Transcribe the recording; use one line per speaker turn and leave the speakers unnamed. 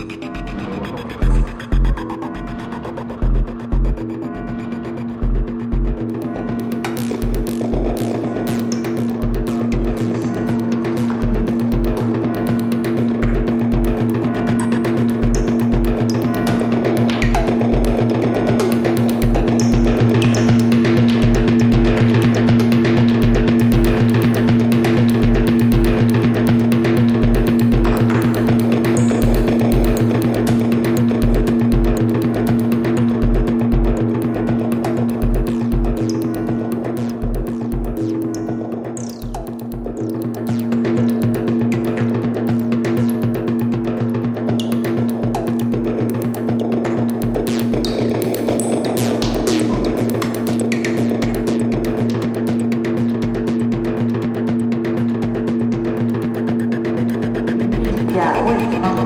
Thank you. Música